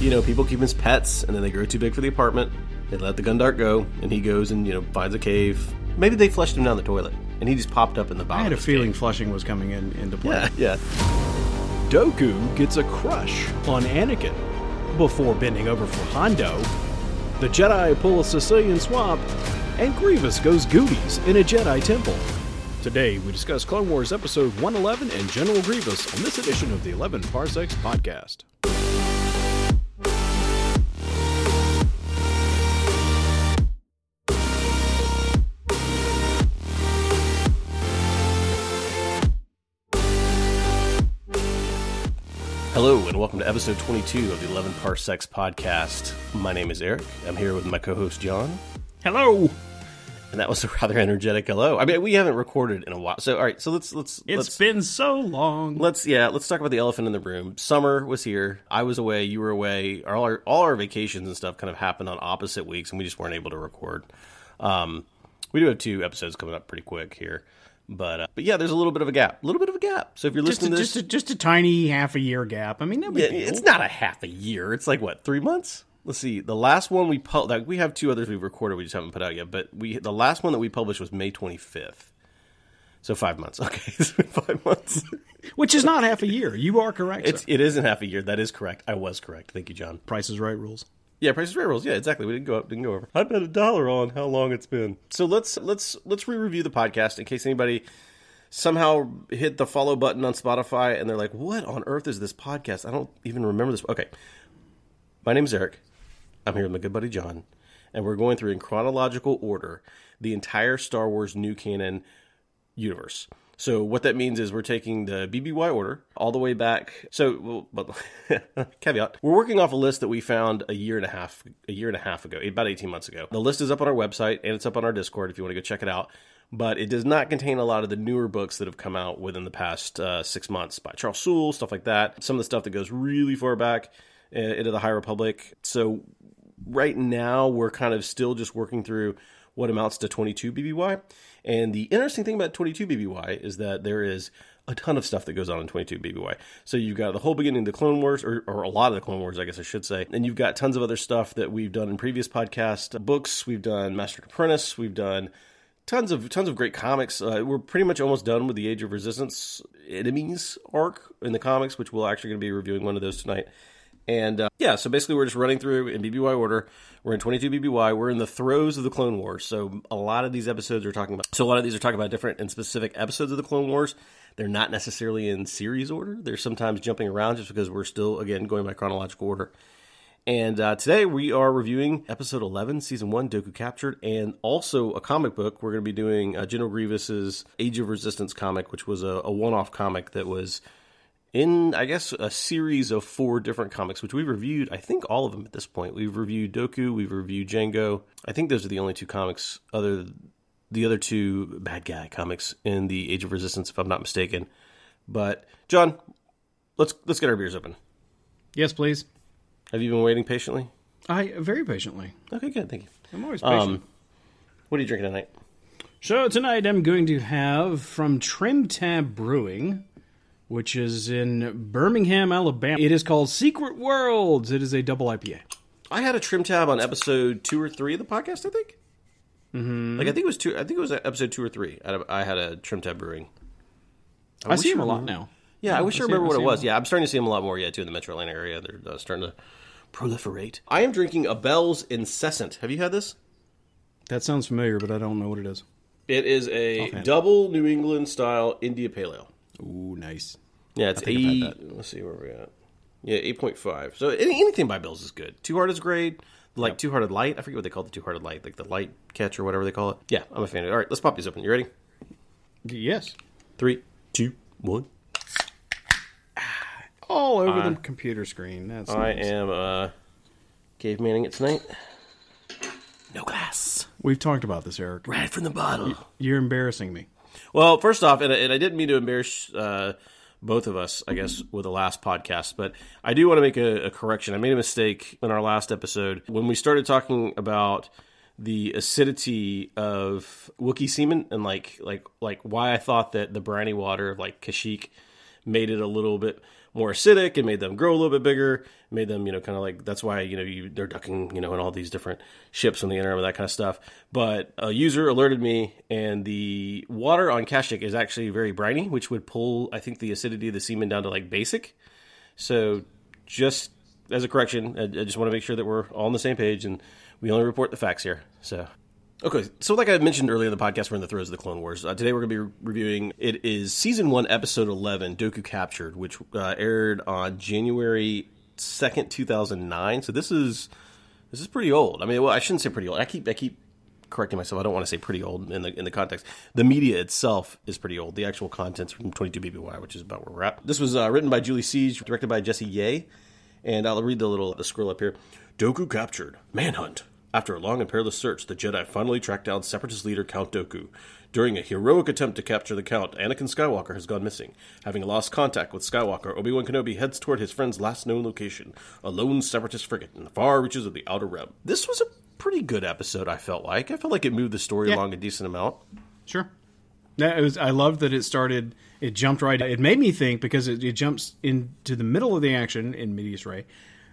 you know, people keep him as pets, and then they grow too big for the apartment. They let the Gundark go, and he goes and you know finds a cave. Maybe they flushed him down the toilet, and he just popped up in the bottom. I had a feeling cave. flushing was coming in into play. Yeah, yeah. Dooku gets a crush on Anakin. Before bending over for Hondo, the Jedi pull a Sicilian swap, and Grievous goes Goonies in a Jedi temple. Today, we discuss Clone Wars Episode 111 and General Grievous on this edition of the 11 Parsecs Podcast. And welcome to episode 22 of the 11 Parsecs podcast. My name is Eric. I'm here with my co-host John, Hello. and that was a rather energetic hello. I mean, we haven't recorded in a while, so all right. So let's let's It's let's It's been so long. let's yeah let's talk about the elephant in the room. Summer was here. I was away. You were away. All our all our vacations and stuff kind of happened on opposite weeks, and we just weren't able to record. Um, we do have two episodes coming up pretty quick here, but uh, but yeah, there's a little bit of a gap, a little bit of a gap. So if you're just, a, listening to this, just, a, just a tiny half a year gap. I mean, no Yeah, it's not a half a year. It's like what three months? Let's see. The last one we pu- like we have two others we've recorded. We just haven't put out yet. But we the last one that we published was May twenty fifth. So five months. Okay, it's been five months. Which is not half a year. You are correct. It's sir. it isn't half a year. That is correct. I was correct. Thank you, John. Price is Right rules. Yeah, Price is Right rules. Yeah, exactly. We didn't go up, didn't go over. I bet a dollar on how long it's been. So let's let's let's re-review the podcast in case anybody somehow hit the follow button on Spotify and they're like, "What on earth is this podcast? I don't even remember this." Okay, my name is Eric. I'm here with my good buddy John, and we're going through in chronological order the entire Star Wars new canon universe. So what that means is we're taking the BBY order all the way back. So, well, but caveat: we're working off a list that we found a year and a half, a year and a half ago, about eighteen months ago. The list is up on our website and it's up on our Discord if you want to go check it out. But it does not contain a lot of the newer books that have come out within the past uh, six months by Charles Soule, stuff like that. Some of the stuff that goes really far back uh, into the High Republic. So right now we're kind of still just working through what amounts to 22 BBY. And the interesting thing about 22 BBY is that there is a ton of stuff that goes on in 22 BBY. So you've got the whole beginning of the Clone Wars, or, or a lot of the Clone Wars, I guess I should say. And you've got tons of other stuff that we've done in previous podcast books. We've done Master Apprentice. We've done tons of tons of great comics. Uh, we're pretty much almost done with the Age of Resistance enemies arc in the comics, which we're actually going to be reviewing one of those tonight. And uh, yeah, so basically, we're just running through in BBY order. We're in 22 BBY. We're in the throes of the Clone Wars. So a lot of these episodes are talking about. So a lot of these are talking about different and specific episodes of the Clone Wars. They're not necessarily in series order. They're sometimes jumping around just because we're still again going by chronological order. And uh, today we are reviewing episode 11, season 1, Dooku Captured, and also a comic book. We're going to be doing uh, General Grievous's Age of Resistance comic, which was a, a one off comic that was in, I guess, a series of four different comics, which we've reviewed, I think, all of them at this point. We've reviewed Dooku, we've reviewed Jango. I think those are the only two comics, other the other two bad guy comics in the Age of Resistance, if I'm not mistaken. But John, let's let's get our beers open. Yes, please. Have you been waiting patiently? I very patiently. Okay, good, thank you. I'm always patient. Um, what are you drinking tonight? So tonight I'm going to have from Trimtab Brewing, which is in Birmingham, Alabama. It is called Secret Worlds. It is a double IPA. I had a Trimtab on episode two or three of the podcast. I think. Mm-hmm. Like I think it was two. I think it was episode two or three. I had a, I had a Trimtab brewing. I, see wish him I a lot now. Yeah, I wish I, I remember I what see it was. Yeah, I'm starting to see them a lot more. Yeah, too in the Metro Atlanta area. They're uh, starting to proliferate. I am drinking a Bell's Incessant. Have you had this? That sounds familiar, but I don't know what it is. It is a Offhand. double New England style India Pale Ale. Ooh, nice. Yeah, it's eight. Let's see where we're at. Yeah, eight point five. So any, anything by Bell's is good. Two Heart is great. Like Two Hearted Light. I forget what they call the Two Hearted Light, like the light catch or whatever they call it. Yeah, I'm a fan of it. All right, let's pop these open. You ready? Yes. Three, two, one. All over the computer screen. That's I nice. am uh, cavemaning it tonight. No glass, We've talked about this, Eric. right from the bottle. You're embarrassing me. Well, first off, and, and I didn't mean to embarrass uh, both of us, I guess, with the last podcast, but I do want to make a, a correction. I made a mistake in our last episode when we started talking about the acidity of Wookiee semen and like like like why I thought that the briny water of like Kashyyyk made it a little bit more acidic and made them grow a little bit bigger. Made them, you know, kind of like that's why you know you, they're ducking, you know, in all these different ships on the internet, with that kind of stuff. But a user alerted me, and the water on Kashyyyk is actually very briny, which would pull, I think, the acidity of the semen down to like basic. So just as a correction, I, I just want to make sure that we're all on the same page and we only report the facts here. So. Okay, so like I mentioned earlier in the podcast, we're in the throes of the Clone Wars. Uh, today we're going to be re- reviewing. It is season one, episode eleven, Dooku Captured, which uh, aired on January second, two thousand nine. So this is this is pretty old. I mean, well, I shouldn't say pretty old. I keep I keep correcting myself. I don't want to say pretty old in the in the context. The media itself is pretty old. The actual contents from twenty two BBY, which is about where we're at. This was uh, written by Julie Siege, directed by Jesse Yeh, and I'll read the little the scroll up here. Dooku captured. Manhunt. After a long and perilous search, the Jedi finally tracked down Separatist leader Count Dooku. During a heroic attempt to capture the Count, Anakin Skywalker has gone missing. Having lost contact with Skywalker, Obi Wan Kenobi heads toward his friend's last known location, a lone Separatist frigate in the far reaches of the Outer Rim. This was a pretty good episode, I felt like. I felt like it moved the story Yeah. along a decent amount. Sure. That was. I loved that it started. It jumped right. It made me think because it, it jumps into the middle of the action in medias res,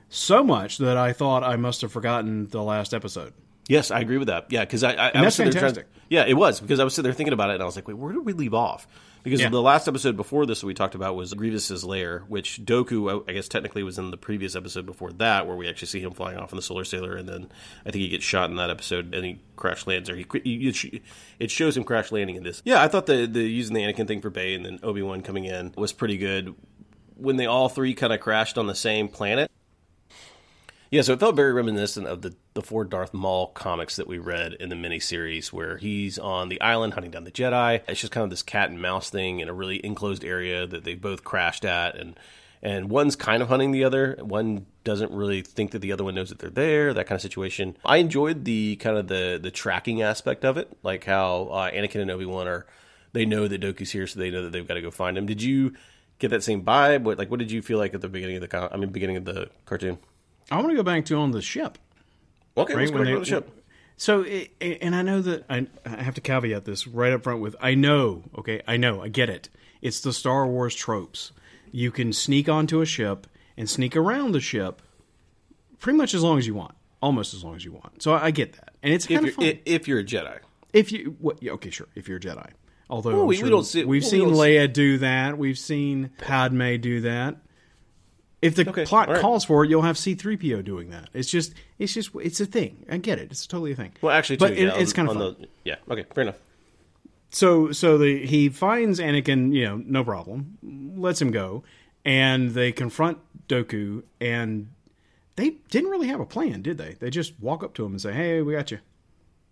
so much that I thought I must have forgotten the last episode. Yes, I agree with that. Yeah, because I, I, I was sitting trying- fantastic. yeah, it was because I was sitting there thinking about it, and I was like, "Wait, where did we leave off?" Because Yeah. the last episode before this that we talked about was Grievous's lair, which Dooku, I guess, technically was in the previous episode before that, where we actually see him flying off in the Solar Sailer, and then I think he gets shot in that episode, and he crash lands, or he, he it shows him crash landing in this. Yeah, I thought the the using the Anakin thing for Bay and then Obi Wan coming in was pretty good. When they all three kind of crashed on the same planet, yeah, so it felt very reminiscent of the, the four Darth Maul comics that we read in the miniseries, where he's on the island hunting down the Jedi. It's just kind of this cat and mouse thing in a really enclosed area that they both crashed at, and and one's kind of hunting the other. One doesn't really think that the other one knows that they're there. That kind of situation. I enjoyed the kind of the the tracking aspect of it, like how uh, Anakin and Obi Wan are. They know that Dooku's here, so they know that they've got to go find him. Did you get that same vibe? What like what did you feel like at the beginning of the? I mean, beginning of the cartoon. I want to go back to on the ship. Okay, let's go when back they- to the ship. So, it, and I know that I, I have to caveat this right up front with I know, okay, I know, I get it. It's the Star Wars tropes. You can sneak onto a ship and sneak around the ship pretty much as long as you want, almost as long as you want. So I, get that, and it's If kind you're, of fun. if you're a Jedi, if you, what, yeah, okay, sure, if you're a Jedi. Although Well, we- we don't see- we've well, we seen don't Leia do that, we've seen Padme do that. If the Okay, plot right. calls for it, you'll have C-3PO doing that. It's just, it's just, it's a thing. I get it. It's totally a thing. well, actually, but too, it- yeah, it's kind of on fun. the yeah. Okay, fair enough. So, so the he finds Anakin, you know, no problem, lets him go, and they confront Dooku, and they didn't really have a plan, did they? They just walk up to him and say, "Hey, we got you."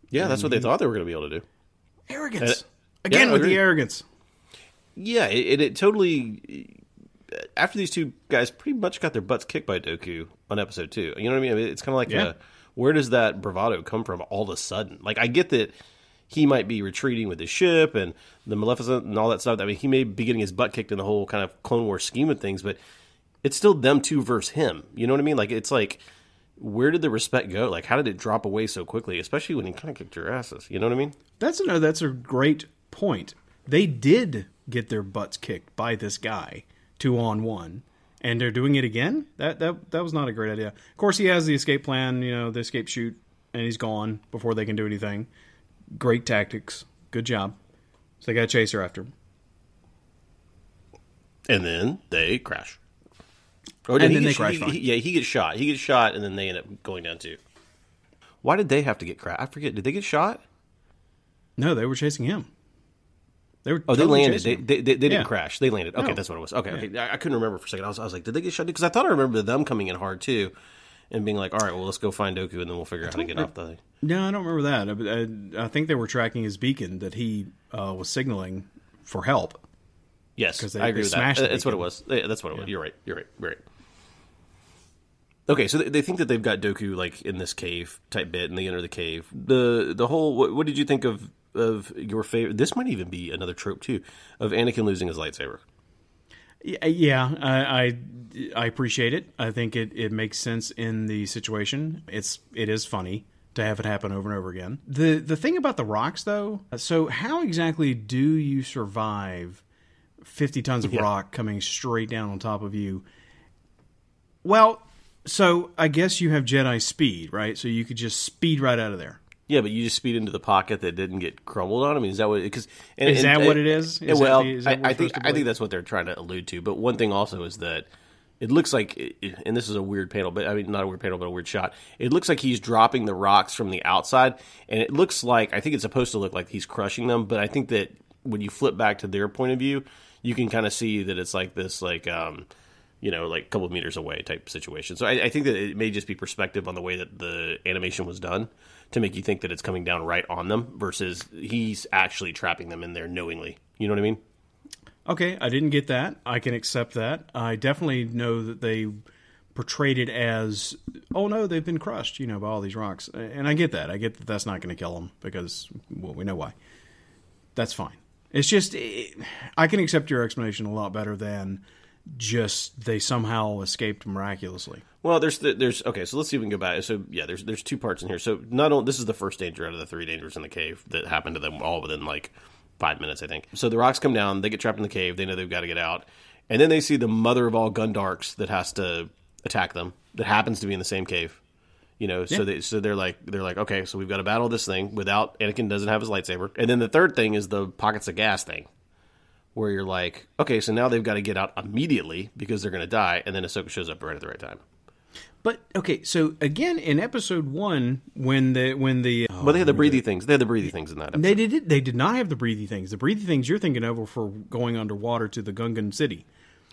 Yeah, that's what they thought they were going to be able to do. Arrogance again yeah, with the arrogance. Yeah, it, it, it totally. After these two guys pretty much got their butts kicked by Dooku on episode two, you know what I mean? I mean, It's kind of like, Yeah. a, where does that bravado come from all of a sudden? Like, I get that he might be retreating with his ship and the Malevolence and all that stuff. I mean, he may be getting his butt kicked in the whole kind of Clone War scheme of things, but it's still them two versus him. You know what I mean? Like, it's like, where did the respect go? Like, how did it drop away so quickly? Especially when he kind of kicked your asses. You know what I mean? That's a no. That's a great point. They did get their butts kicked by this guy two on one, and they're doing it again. That that that was not a great idea. Of course, he has the escape plan. You know, the escape shoot, and he's gone before they can do anything. Great tactics. Good job. So they got to chase her after him. and then they crash. Oh, And he then they crash he- he- yeah, he gets shot. He gets shot, and then they end up going down too. Why did they have to get crashed? I forget. Did they get shot? No, they were chasing him. They were. Oh, they landed. They, they, they, they didn't crash. They landed. Okay, No. that's what it was. Okay, okay. I, I couldn't remember for a second. I was, I was like, did they get shot? Because I thought I remember them coming in hard too, and being like, all right, well, let's go find Dooku, and then we'll figure out how to get off the thing. No, I don't remember that. I, I, I think they were tracking his beacon that he uh, was signaling for help. Yes, 'Cause they- I agree with that. That's what it was. Yeah, that's what it was. You're right. You're right. You're right. Okay, so they, they think that they've got Dooku like in this cave type bit, and they enter the cave. The the whole. What, what did you think of of your favorite? This might even be another trope too of Anakin losing his lightsaber. Yeah, Yeah, I, I I appreciate it. I think it, it makes sense in the situation. It's it is funny to have it happen over and over again. The the thing about the rocks though, so how exactly do you survive 50 tons of rock coming straight down on top of you. Well, so I guess you have Jedi speed, right? So you could just speed right out of there. Yeah, but you just speed into the pocket that didn't get crumbled on. I mean, is that what? Because Is that what it is? Is that well, is that I, I think I think that's what they're trying to allude to. But one thing also is that it looks like, and this is a weird panel, but I mean, not a weird panel, but a weird shot. It looks like he's dropping the rocks from the outside, and it looks like I think it's supposed to look like he's crushing them. But I think that when you flip back to their point of view, you can kind of see that it's like this, like. um you know, like a couple of meters away type situation. So I, I think that it may just be perspective on the way that the animation was done to make you think that it's coming down right on them versus he's actually trapping them in there knowingly. You know what I mean? Okay, I didn't get that. I can accept that. I definitely know that they portrayed it as, oh no, they've been crushed, you know, by all these rocks. And I get that. I get that that's not going to kill them because, well, we know why. That's fine. It's just, it, I can accept your explanation a lot better than just they somehow escaped miraculously. Well, there's the, there's okay. So let's see if we can go back. So yeah, there's there's two parts in here. So not only this is the first danger out of the three dangers in the cave that happened to them all within like five minutes, I think. So the rocks come down. They get trapped in the cave. They know they've got to get out, and then they see the mother of all Gundarks that has to attack them. That happens to be in the same cave. You know, so they so they're like they're like okay, so we've got to battle this thing without Anakin doesn't have his lightsaber, and then the third thing is the pockets of gas thing where you're like, okay, so now they've got to get out immediately because they're going to die, and then Ahsoka shows up right at the right time. But okay, so again in episode one, when the when the But they had the breathy things. They had the breathy things in that. Episode. They did. They did not have the breathy things. The breathy things you're thinking of were for going underwater to the Gungan city.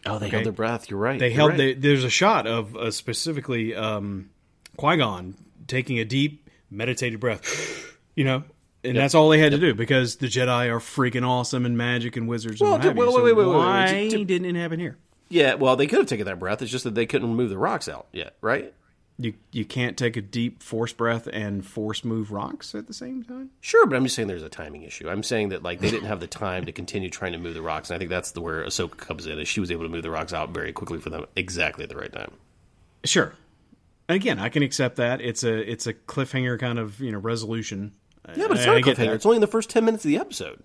oh, they held their breath. You're right. They You're held. right. The, there's a shot of uh, specifically um, Qui Gon taking a deep meditated breath. You know, and that's all they had to do because the Jedi are freaking awesome and magic and wizards. Well, and have well, you. So wait, wait, wait, wait, wait. why didn't it happen here? yeah, well, they could have taken that breath. It's just that they couldn't remove the rocks out yet, right? You you can't take a deep force breath and force move rocks at the same time. Sure, but I'm just saying there's a timing issue. I'm saying that like they didn't have the time to continue trying to move the rocks, and I think that's the where Ahsoka comes in. Is she was able to move the rocks out very quickly for them, exactly at the right time. Sure. Again, I can accept that. It's a it's a cliffhanger kind of you know resolution. Yeah, but it's I- not I a cliffhanger. It's only in the first ten minutes of the episode.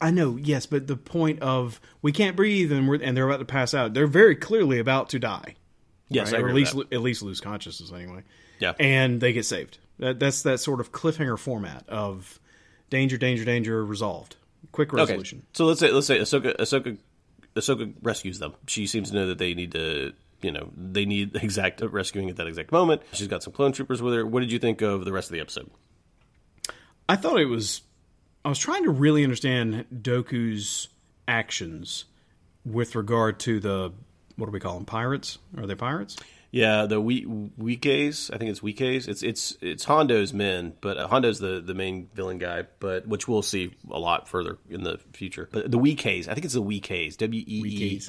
I know, yes, but the point of we can't breathe and we're and they're about to pass out. They're very clearly about to die, Yes, right? I or agree at with least that. at least lose consciousness anyway. Yeah. and they get saved. That, that's that sort of cliffhanger format of danger, danger, danger, resolved, quick resolution. Okay, so let's say let's say Ahsoka Ahsoka Ahsoka rescues them. She seems to know that they need to, you know, they need exact rescuing at that exact moment. She's got some clone troopers with her. What did you think of the rest of the episode? I thought it was. I was trying to really understand Dooku's actions with regard to the what do we call them? Pirates? Are they pirates? Yeah, the we. I think it's Weequays. It's it's it's Hondo's men, but uh, Hondo's the the main villain guy. But which we'll see a lot further in the future. But the Weequays. I think it's the Weequays. W e e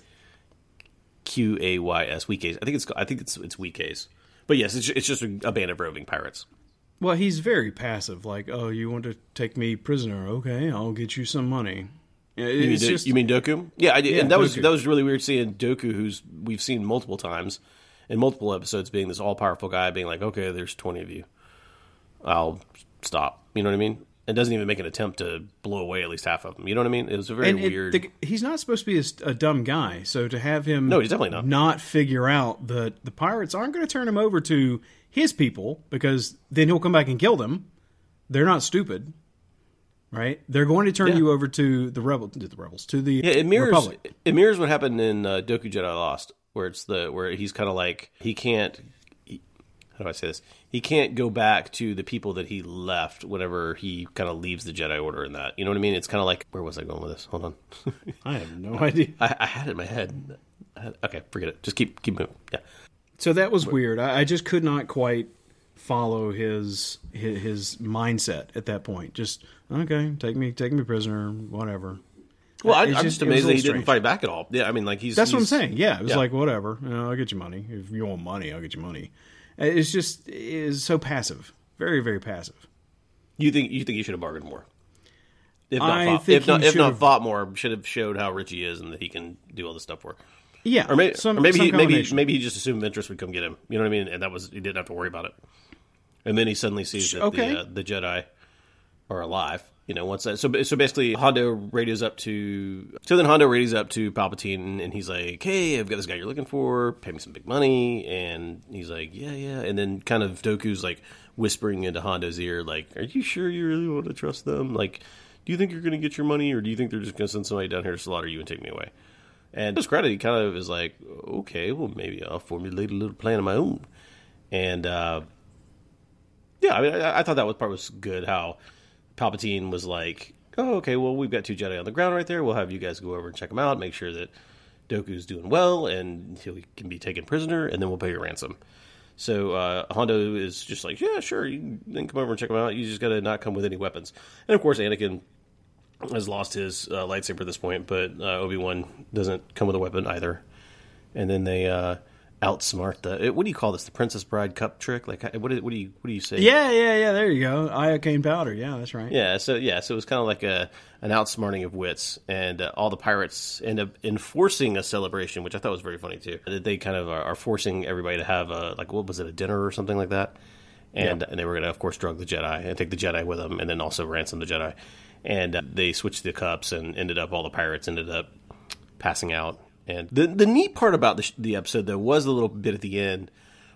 q a y s. Weequays. I think it's I think it's it's Weequays. But yes, it's it's just a band of roving pirates. Well, he's very passive. Like, oh, you want to take me prisoner? Okay, I'll get you some money. Yeah, You mean, Do- just you mean Dooku? Yeah, I. Yeah, and that was that was really weird seeing Dooku, who's we've seen multiple times in multiple episodes, being this all powerful guy, being like, okay, there's twenty of you, I'll stop. You know what I mean? It doesn't even make an attempt to blow away at least half of them. You know what I mean? It was a very and it- weird. the- he's not supposed to be a dumb guy. So to have him No, he's definitely not. not figure out that the pirates aren't going to turn him over to his people because then he'll come back and kill them. They're not stupid, right? They're going to turn Yeah. you over to the rebel, to the rebels, to the yeah, it mirrors Republic. it mirrors what happened in uh, Dooku Jedi Lost, where it's the where he's kind of like he can't. He, how do I say this? He can't go back to the people that he left whenever he kind of leaves the Jedi Order. In that, you know what I mean? It's kind of like where was I going with this? Hold on. I have no idea. I, I had it in my head. Had- okay, forget it. Just keep keep moving. Yeah. So that was weird. I, I just could not quite follow his, his his mindset at that point. Just okay, take me take me prisoner, whatever. Well, I, It's I'm just- just it was a amazed that he little didn't fight back at all. Yeah, I mean, like he's That's what I'm saying. Yeah, it was yeah. like whatever. You know, I'll get you money if you want money. I'll get you money. It's just is so passive, very very passive. You think you think he should have bargained more? If not, I fought, think if not, if not fought more, should have showed how rich he is and that he can do all this stuff for. Yeah, Or maybe, some, or maybe, he, maybe, maybe he just assumed Ventress would come get him. You know what I mean? And that was he didn't have to worry about it. And then he suddenly sees that Okay. the, uh, the Jedi are alive, you know, once that, so so basically, Hondo radios up to so then Hondo radios up to Palpatine, and he's like, "Hey, I've got this guy you're looking for. Pay me some big money." And he's like, "Yeah, yeah." And then kind of Dooku's like whispering into Hondo's ear, like, "Are you sure you really want to trust them? Like, do you think you're going to get your money, or do you think they're just going to send somebody down here to slaughter you and take me away?" And to his credit, he kind of is like, "Okay, well, maybe I'll formulate a little plan of my own." And uh, yeah, I mean, I, I thought that was part was good. How Palpatine was like, "Oh, okay, well, we've got two Jedi on the ground right there. We'll have you guys go over and check them out, make sure that Dooku's doing well, and he can be taken prisoner, and then we'll pay your ransom." So uh, Hondo is just like, "Yeah, sure, you can come over and check them out. You just got to not come with any weapons." And of course, Anakin has lost his uh, lightsaber at this point, but uh, Obi Wan doesn't come with a weapon either. And then they uh, outsmart the what do you call this? The Princess Bride cup trick? Like what? Do, what do you what do you say? Yeah, yeah, yeah. There you go. Iocane powder. Yeah, that's right. Yeah, so yeah, so it was kind of like a an outsmarting of wits, and uh, all the pirates end up enforcing a celebration, which I thought was very funny too. That they kind of are, are forcing everybody to have a like what was it, a dinner or something like that, and and they were going to of course drug the Jedi and take the Jedi with them, and then also ransom the Jedi, and uh, they switched the cups and ended up all the pirates ended up passing out. And the the neat part about the, sh- the episode though was the little bit at the end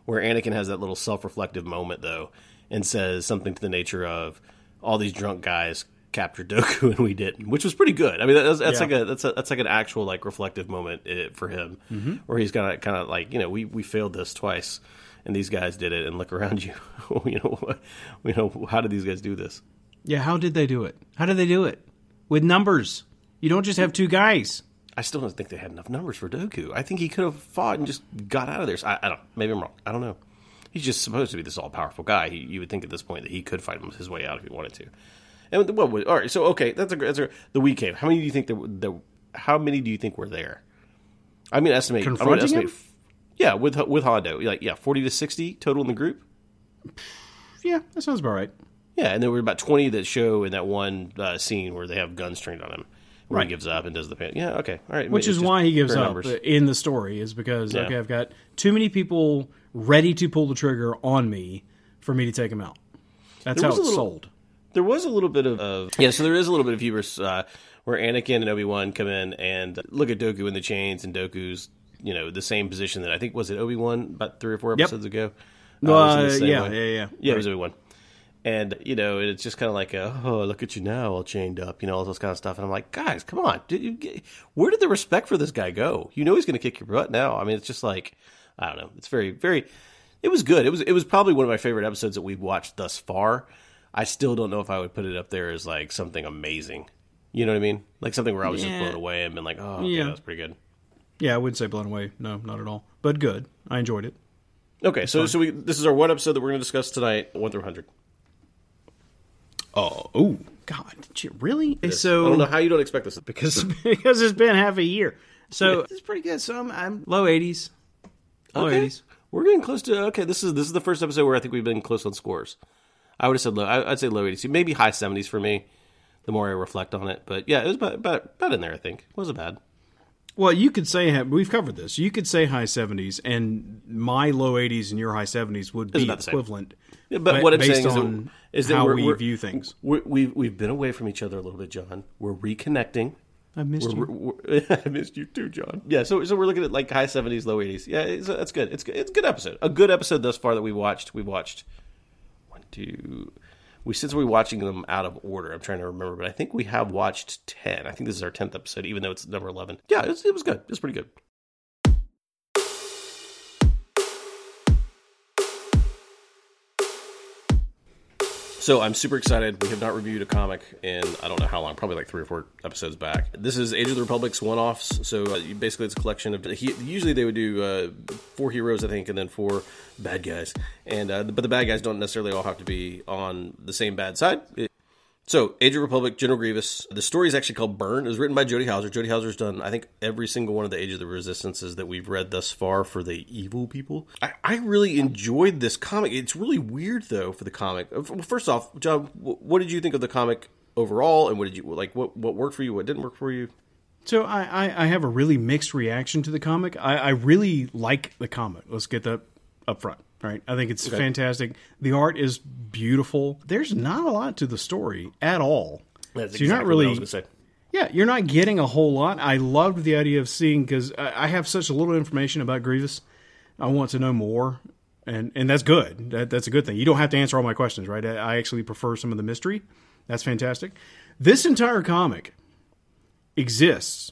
where Anakin has that little self reflective moment though, and says something to the nature of all these drunk guys captured Dooku and we didn't, which was pretty good. I mean, that's, that's Yeah. like a that's a, that's like an actual like reflective moment uh, for him, where he's gonna kind of like you know we we failed this twice, and these guys did it, and look around you, you know, you know how did these guys do this? Yeah, how did they do it? How did they do it? With numbers. You don't just have two guys. I still don't think they had enough numbers for Dooku. I think he could have fought and just got out of there. So I, I don't. Maybe I'm wrong. I don't know. He's just supposed to be this all powerful guy. He, you would think at this point that he could fight his way out if he wanted to. And what? would- All right. So okay, that's a that's a the Weequays. How many do you think there? were- how many do you think were there? I mean, estimate. I'm gonna estimate. him? Yeah, with with Hondo, like yeah, forty to sixty total in the group. Yeah, that sounds about right. Yeah, and there were about twenty that show in that one uh, scene where they have guns trained on him, Right. he gives up and does the pan. Yeah, okay, all right. Which It's is why he gives up numbers. in the story, is because, Yeah. okay, I've got too many people ready to pull the trigger on me for me to take him out. That's There how it's little- sold. There was a little bit of, of yeah, so there is a little bit of hubris uh, where Anakin and Obi Wan come in and look at Dooku in the chains, and Dooku's you know the same position that I think was it Obi Wan about three or four episodes ago. Uh, was in the Uh, yeah, way. yeah, yeah. yeah, it was Obi Wan. And you know, it's just kind of like, a, oh, look at you now, all chained up, you know, all this kind of stuff. And I'm like, guys, come on, did get, where did the respect for this guy go? You know, he's going to kick your butt now. I mean, it's just like, I don't know. It's very, very. It was good. It was, it was probably one of my favorite episodes that we've watched thus far. I still don't know if I would put it up there as like something amazing. You know what I mean? Like something where I was just blown away and been like, oh, okay, Yeah. that's pretty good. Yeah, I wouldn't say blown away. No, not at all. But good. I enjoyed it. Okay, so so we this is our one episode that we're going to discuss tonight, one through hundred. Oh, oh, God, did you really? So I don't know how you don't expect this. because because it's been half a year. So it's pretty good. So I'm, I'm low 80s. Low Okay. 80s. We're getting close to okay. This is this is the first episode where I think we've been close on scores. I would have said low. I, I'd say low eighties, maybe high seventies for me. The more I reflect on it, but yeah, it was about about, about in there. I think it wasn't bad. Well, you could say we've covered this. You could say high 70s, and my low 80s and your high 70s would be equivalent. Yeah, but what I'm saying is that- on is that how we're- we we're- view things. We've we've been away from each other a little bit, John. We're reconnecting. I missed We're, you. we're- I missed you too, John. Yeah, so so we're looking at like high seventies, low eighties. Yeah, it's, that's good. It's good. It's a good episode. A good episode thus far that we watched. We watched one, two. We since we're watching them out of order. I'm trying to remember, but I think we have watched ten. I think this is our tenth episode, even though it's number eleven. Yeah, it was, it was good. It was pretty good. So I'm super excited. We have not reviewed a comic in I don't know how long, probably like three or four episodes back. This is Age of the Republic's one-offs. So uh, basically, it's a collection of. He, usually they would do uh, four heroes, I think, and then four bad guys. And uh, but the bad guys don't necessarily all have to be on the same bad side. So, Age of Republic, General Grievous. The story is actually called Burn. It was written by Jody Houser. Jody Houser's done, I think, every single one of the Age of the Resistances that we've read thus far for the evil people. I, I really enjoyed this comic. It's really weird, though, for the comic. Uh, first off, John, what did you think of the comic overall? And what did you like? What what worked for you? What didn't work for you? So I, I, I have a really mixed reaction to the comic. I, I really like the comic. Let's get that up front. Right. I think it's fantastic. The art is beautiful. There's not a lot to the story at all. That's So you're not exactly what I really- was gonna say. Yeah, you're not getting a whole lot. I loved the idea of seeing because I I have such a little information about Grievous. I want to know more, and and that's good. That, that's a good thing. You don't have to answer all my questions, right? I, I actually prefer some of the mystery. That's fantastic. This entire comic exists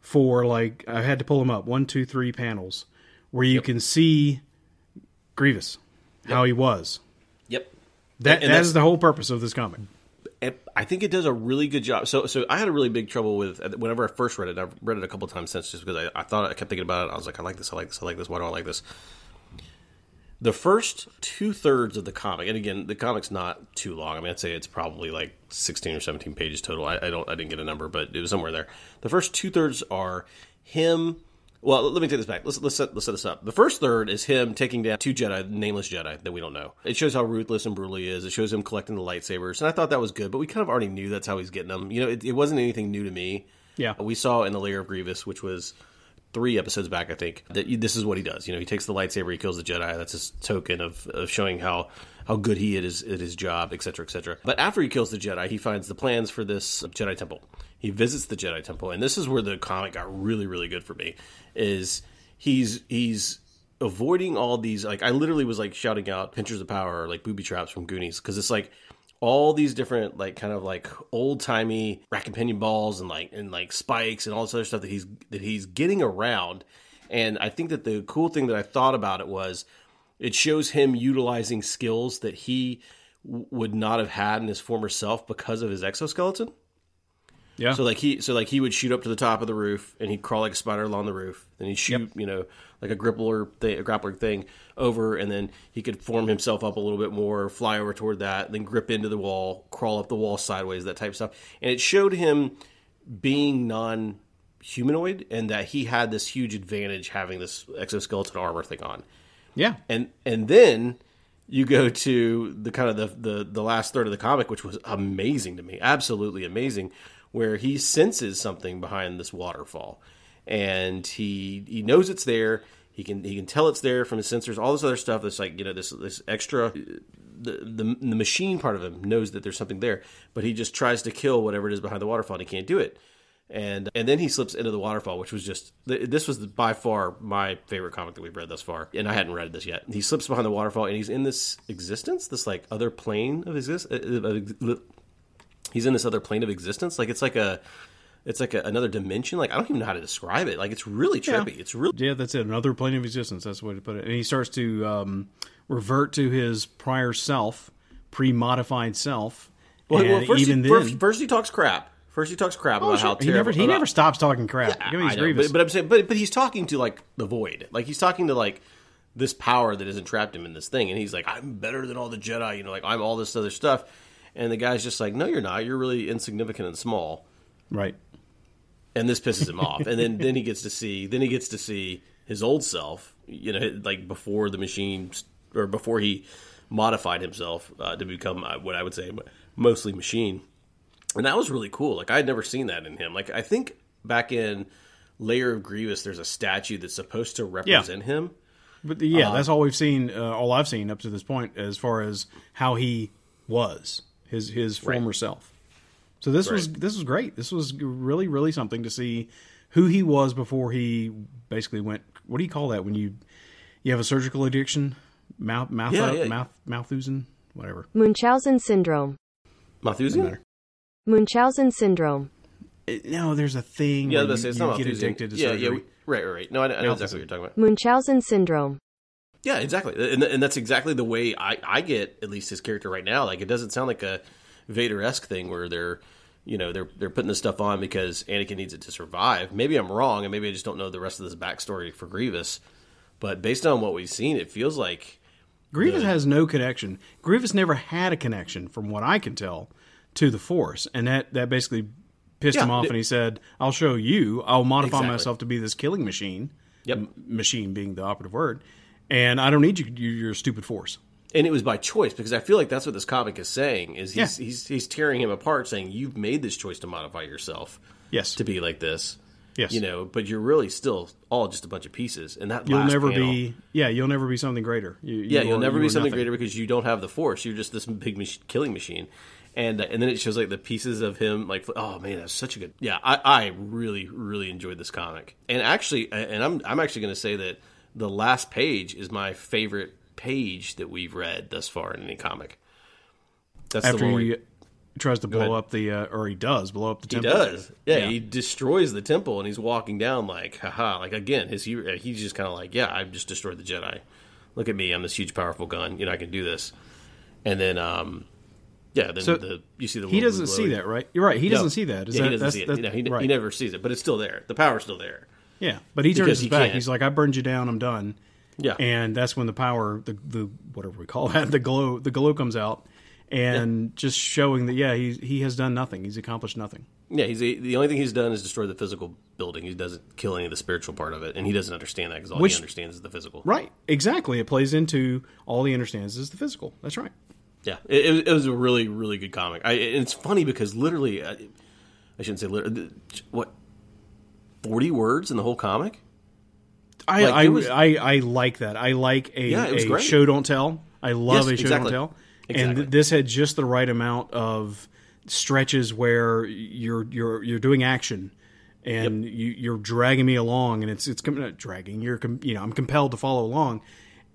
for like I had to pull them up one, two, three panels where you can see Grievous how he was. Yep. That And that's- the whole purpose of this comic. I think it does a really good job. So, so I had a really big trouble with uh, whenever I first read it. I've read it a couple times since, just because I, I thought I kept thinking about it. I was like, I like this, I like this, I like this. Why do I like this? The first two thirds of the comic, and again, the comic's not too long. I mean, I'd say it's probably like sixteen or seventeen pages total. I, I don't, I didn't get a number, but it was somewhere there. The first two thirds are him. Well, let me take this back. Let's let's set, let's set this up. The first third is him taking down two Jedi, nameless Jedi that we don't know. It shows how ruthless and brutal he is. It shows him collecting the lightsabers, and I thought that was good. But we kind of already knew that's how he's getting them. You know, it, it wasn't anything new to me. Yeah. we saw in the Lair of Grievous, which was three episodes back, I think, that this is what he does. You know, he takes the lightsaber, he kills the Jedi. That's his token of, of showing how how good he is at his job, etc., etc. But after he kills the Jedi, he finds the plans for this Jedi temple. He visits the Jedi temple, and this is where the comic got really, really good for me. Is he's he's avoiding all these like I literally was like shouting out pinchers of power or like booby traps from Goonies because it's like all these different like kind of like old timey rack and pinion balls and like and like spikes and all this other stuff that he's that he's getting around. And I think that the cool thing that I thought about it was it shows him utilizing skills that he would not have had in his former self because of his exoskeleton. Yeah. So like he so like he would shoot up to the top of the roof and he'd crawl like a spider along the roof. Then he'd shoot, you know, like a grippler thing, a grappler thing over, and then he could form himself up a little bit more, fly over toward that, then grip into the wall, crawl up the wall sideways, that type of stuff. And it showed him being non humanoid and that he had this huge advantage having this exoskeleton armor thing on yeah. and and then you go to the kind of the, the the last third of the comic which was amazing to me absolutely amazing where he senses something behind this waterfall and he he knows it's there he can he can tell it's there from his sensors all this other stuff that's like you know this this extra the, the the machine part of him knows that there's something there but he just tries to kill whatever it is behind the waterfall and he can't do it and and then he slips into the waterfall, which was just this was by far my favorite comic that we've read thus far, and I hadn't read this yet. He slips behind the waterfall, and he's in this existence, this like other plane of exist. He's in this other plane of existence, like it's like a, it's like a, another dimension. Like I don't even know how to describe it. Like it's really trippy. It's really Yeah, that's it. Another plane of existence. That's the way to put it. And he starts to um, revert to his prior self, pre-modified self. well, well, first, even he, then, first, first he talks crap. First he talks crap Oh, about sure. how he never he about- never stops talking crap. Give me I his know, but, but I'm saying, but but he's talking to like the void, like he's talking to like this power that has entrapped him in this thing, and he's like, I'm better than all the Jedi, you know, like I'm all this other stuff, and the guy's just like, No, you're not. You're really insignificant and small, right. and this pisses him off, and then then he gets to see then he gets to see his old self, you know, like before the machine or before he modified himself uh, to become uh, what I would say mostly machine and that was really cool. Like I had never seen that in him. Like I think back in Lair of Grievous, there's a statue that's supposed to represent him. But yeah, Uh, that's all we've seen. Uh, all I've seen up to this point, as far as how he was his his former self. So this was this was great. This was really really something to see who he was before he basically went. What do you call that when you you have a surgical addiction? Mouth mouth Yeah, up, yeah. mouth Malthusian, whatever. Munchausen syndrome. Malthusian? Munchausen syndrome. It- no, there's a thing. Yeah, I where was you, about it's you not get Malthusian. addicted to yeah, surgery. yeah, right, right, right. No, I, I know Malthusian. exactly what you're talking about. Munchausen syndrome. Yeah, exactly, and, and that's exactly the way I, I get at least his character right now. Like it doesn't sound like a Vader esque thing where they're you know they're they're putting this stuff on because Anakin needs it to survive. Maybe I'm wrong, and maybe I just don't know the rest of this backstory for Grievous. But based on what we've seen, it feels like Grievous has no connection. Grievous never had a connection, from what I can tell, to the Force, and that that basically pissed him off. it- and he said, "I'll show you. I'll modify Exactly. myself to be this killing machine. Yep. M- machine being the operative word, and I don't need you, you your stupid Force. and it was by choice because I feel like that's what this comic is saying is he's Yeah. he's he's tearing him apart, saying you've made this choice to modify yourself Yes, to be like this, yes. you know, but you're really still all just a bunch of pieces, and that you'll last never panel- be. Yeah, you'll never be something greater. You, yeah, you you'll are- never you be something nothing. greater because you don't have the force. You're just this big mach- killing machine, and uh, and then it shows like the pieces of him like oh man that's such a good yeah I, I really really enjoyed this comic and actually and I'm I'm actually going to say that the last page is my favorite page that we've read thus far in any comic. That's After the one where he tries to blow up the, uh, or he does blow up the temple. he does. Yeah, Yeah. he destroys the temple and he's walking down like, haha. Like again, his he- he's just kind of like, yeah, I've just destroyed the Jedi. Look at me, I'm this huge, powerful gun. You know, I can do this. And then, um, yeah, then So, the you see the He doesn't see that, right? You're right. He No. doesn't see that. Is yeah, that he doesn't see it. know, he, right. he never sees it, but it's still there. The power's still there. Yeah, but he turns his he back. can't. He's like, "I burned you down. I'm done." Yeah. and that's when the power, the the whatever we call that, the glow, the glow comes out, and just showing that yeah, he he has done nothing. He's accomplished nothing. Yeah, he's the only thing he's done is destroy the physical building. He doesn't kill any of the spiritual part of it, and he doesn't understand that because all Which- he understands is the physical. Right, exactly. It plays into all he understands is the physical. That's right. Yeah, it, it, was- a really, really good comic. I, it's funny because literally, I, I shouldn't say literally, what, forty words in the whole comic? I Like, I, was- I I like that. I like a, Yeah, a show don't tell. I love Yes, a show exactly. don't tell. Exactly. And th- this had just the right amount of stretches where you're you're you're doing action and you, you're dragging me along and it's it's com- not dragging you're com- you know I'm compelled to follow along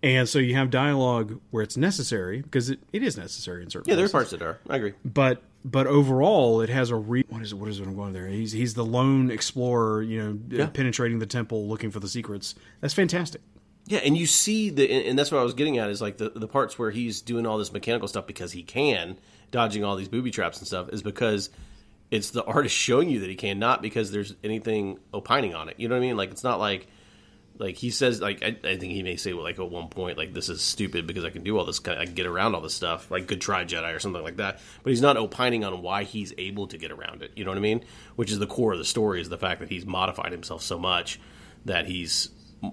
and so you have dialogue where it's necessary because it, it is necessary in certain Yeah, there are parts that are. I agree. but but overall it has a re- what is it what is it I'm going there he's he's the lone explorer you know uh, Yeah. penetrating the temple looking for the secrets that's fantastic Yeah, and you see the, and and that's what I was getting at is like the the parts where he's doing all this mechanical stuff because he can, dodging all these booby traps and stuff, is because it's the artist showing you that he can, not because there's anything opining on it. You know what I mean? Like it's not like like he says like I, I think he may say like at one point like this is stupid because I can do all this I can get around all this stuff like good try Jedi or something like that. But he's not opining on why he's able to get around it you know what I mean? Which is the core of the story is the fact that he's modified himself so much that he's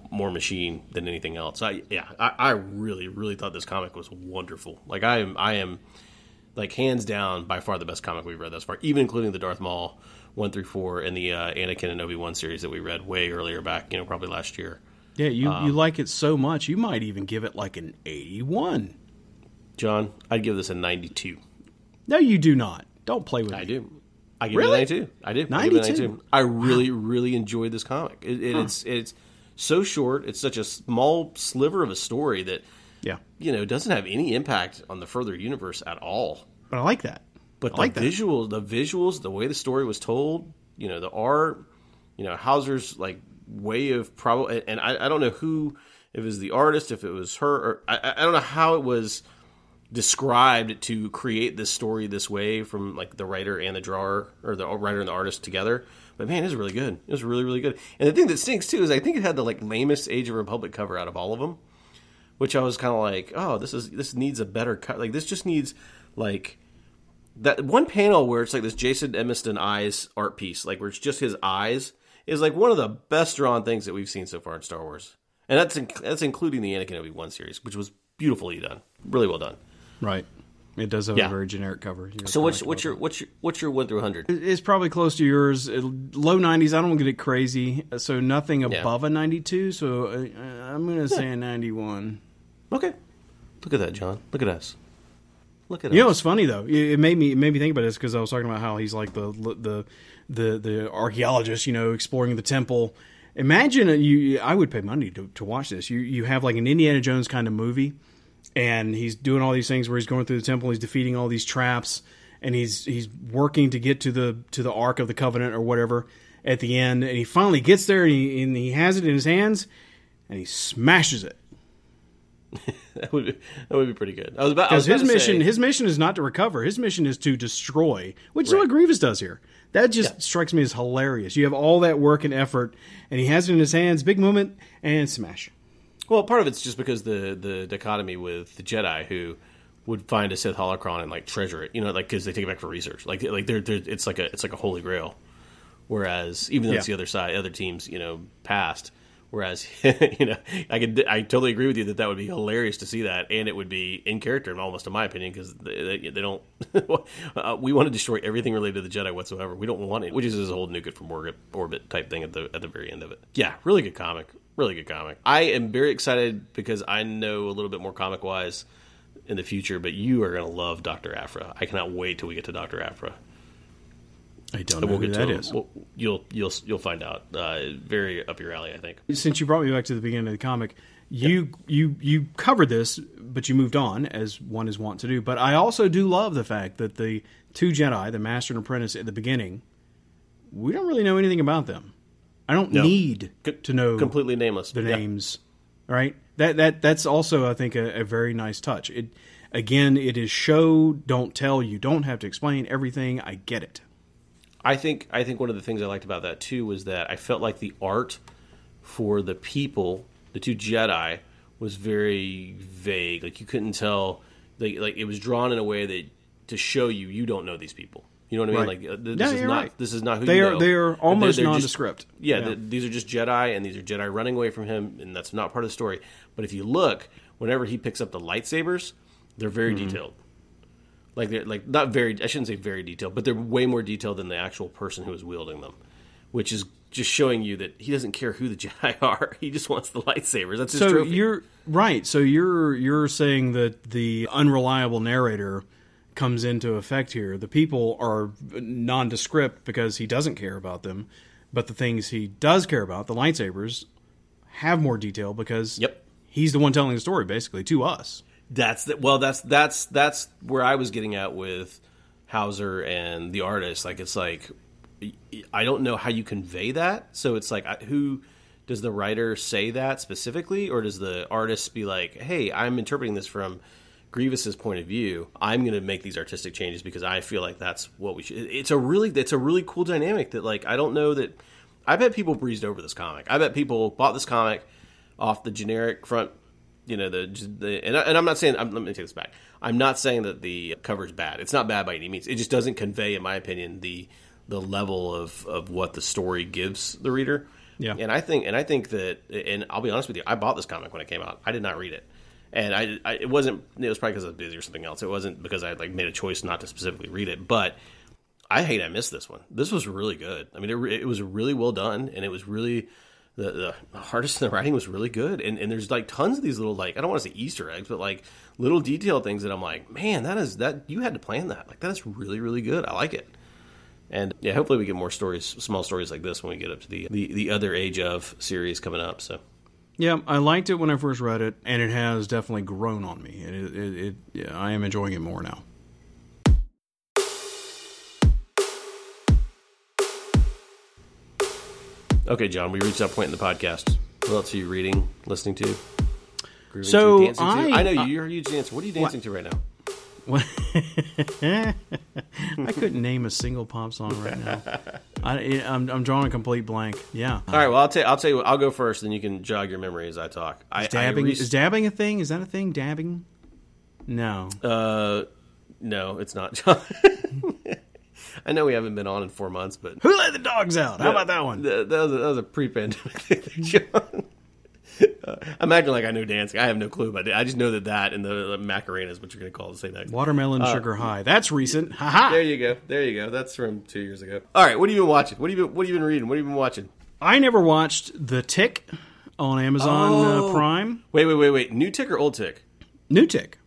more machine than anything else. I yeah I, I really really thought this comic was wonderful. Like I am I am like hands down by far the best comic we've read thus far even including the Darth Maul one through four and the uh, Anakin and Obi Wan series that we read way earlier back you know probably last year yeah you Um, you like it so much you might even give it like an 81 John, I'd give this a 92. no you do not don't play with I me do. I give Really? it a 92. I do. I give it a 92? 92. I really, really enjoyed this comic. It, it, It's it's so short. It's such a small sliver of a story that yeah you know doesn't have any impact on the further universe at all. but I like that But the like visuals, the visuals, the way the story was told, you know, the art, you know, Houser's like way of probably, and I, I don't know who, if it was the artist, if it was her, or I, I don't know how it was described to create this story this way from like the writer and the drawer or the writer and the artist together. But man, it was really good. It was really, really good. And the thing that stinks too is I think it had the like lamest Age of Republic cover out of all of them which I was kind of like, oh, this is this needs a better cut. Like this just needs like that one panel where it's like this Jason Emiston eyes art piece, like where it's just his eyes, is like one of the best drawn things that we've seen so far in Star Wars, and that's in, that's including the Anakin Obi Wan series, which was beautifully done, really well done. right it does have Yeah. a very generic cover You're So what's what's your what's your what's your one through hundred? It's probably close to yours. Low 90s. I don't want to get it crazy. So nothing above a 92. So uh, I'm going to say a 91. Okay, look at that, John. Look at us. Look at You know, it's funny though. It it made me it made me think about this because I was talking about how he's like the the the the archaeologist, you know, exploring the temple. Imagine uh, you. I would pay money to, to watch this. You you have like an Indiana Jones kind of movie, and he's doing all these things where he's going through the temple, he's defeating all these traps, and he's he's working to get to the to the Ark of the Covenant or whatever at the end, and he finally gets there and he, and he has it in his hands, and he smashes it. that would be, that would be pretty good. I was about Because his mission, say- his mission is not to recover. His mission is to destroy, which is what Grievous does here. That just Yeah. strikes me as hilarious. You have all that work and effort, and he has it in his hands. Big moment and smash. Well, part of it's just because the the dichotomy with the Jedi who would find a Sith holocron and like treasure it, you know, like because they take it back for research. Like like they're, they're it's like a it's like a holy grail. Whereas even though it's the other side, other teams, you know, passed. Whereas you know, I could I totally agree with you that that would be hilarious to see that, and it would be in character, almost in my opinion, because they, they, they don't. uh, we want to destroy everything related to the Jedi whatsoever. We don't want it, which is a whole nuke it from orbit, orbit type thing at the at the very end of it. Yeah, really good comic, really good comic. I am very excited because I know a little bit more comic wise in the future, but you are going to love Doctor Aphra. I cannot wait till we get to Doctor Aphra. I don't know We'll who get that to is. We'll, you'll you'll you'll find out. Uh, very up your alley, I think. Since you brought me back to the beginning of the comic, you you you covered this, but you moved on as one is wont to do. But I also do love the fact that the two Jedi, the Master and Apprentice, at the beginning, we don't really know anything about them. I don't No. need Co- to know completely nameless. the Yeah. names, right? That that that's also I think a, a very nice touch. It again, it is show don't tell. You don't have to explain everything. I get it. I think I think one of the things I liked about that too was that I felt like the art for the people, the two Jedi, was very vague. Like you couldn't tell, like like it was drawn in a way that to show you you don't know these people. You know what I mean? Right. Like uh, this Yeah, is not right. this is not who They you are- know. they are They're- almost they're just- nondescript. yeah, Yeah. th- these are just Jedi, and these are Jedi running away from him, and that's not part of the story. But if you look, whenever he picks up the lightsabers, they're very Mm-hmm. detailed. Like they're like not very. I shouldn't say very detailed, but they're way more detailed than the actual person who is wielding them, which is just showing you that he doesn't care who the Jedi are. He just wants the lightsabers. That's his so trophy. you're right. So you're you're saying that the unreliable narrator comes into effect here. The people are nondescript because he doesn't care about them, but the things he does care about, the lightsabers, have more detail because Yep. he's the one telling the story basically to us. That's the, well. That's that's that's where I was getting at with Houser and the artist. Like it's like I don't know how you convey that. So it's like who does the writer say that specifically, or does the artist be like, "Hey, I'm interpreting this from Grievous's point of view. I'm going to make these artistic changes because I feel like that's what we should." It's a really it's a really cool dynamic that like I don't know that. I bet people breezed over this comic. I bet people bought this comic off the generic front you know the, the and, I, and I'm not saying I'm, let me take this back. I'm not saying that the cover's bad. It's not bad by any means. It just doesn't convey, in my opinion, the the level of of what the story gives the reader. Yeah. And I think and I think that and I'll be honest with you, I bought this comic when it came out. I did not read it. And I, I it wasn't it was probably because I was busy or something else. It wasn't because I had like made a choice not to specifically read it, but I hate I missed this one. This was really good. I mean, it, it was really well done, and it was really the, the artist and the writing was really good. And, and there's like tons of these little like I don't want to say Easter eggs, but like little detail things that I'm like, man, that is that you had to plan that. Like that is really really good. I like it. And yeah, hopefully we get more stories, small stories like this when we get up to the the, the other age of series coming up. So Yeah, I liked it when I first read it, and it has definitely grown on me. It, it, it yeah, I am enjoying it more now. Okay, Jon, we reached that point in the podcast. What else are you reading, listening to? grooving So to, dancing to? I- I know you, you're a huge dancer. What are you dancing to right now? I couldn't name a single pop song right now. I, am I'm drawing a complete blank. Yeah, All right, well, I'll tell I'll tell you. What, I'll go first, then you can jog your memory as I talk. I, I dabbing re- is dabbing a thing? Is that a thing? Dabbing? No. uh, no, it's not, Jon. I know we haven't been on in four months, but Who let the dogs out? How about that one? That, that was a, that was a pre-pandemic thing, Jon. Uh, I'm acting like I know dancing. I have no clue about it. I just know that that and the, the Macarena is what you're going to call the same thing. Watermelon sugar high. That's recent. Ha There you go. There you go. That's from two years ago. All right, what have you been watching? What have you been, what have you been reading? What have you been watching? I never watched The Tick on Amazon Oh. uh, Prime. Wait, wait, wait, wait. New Tick or Old Tick? New Tick.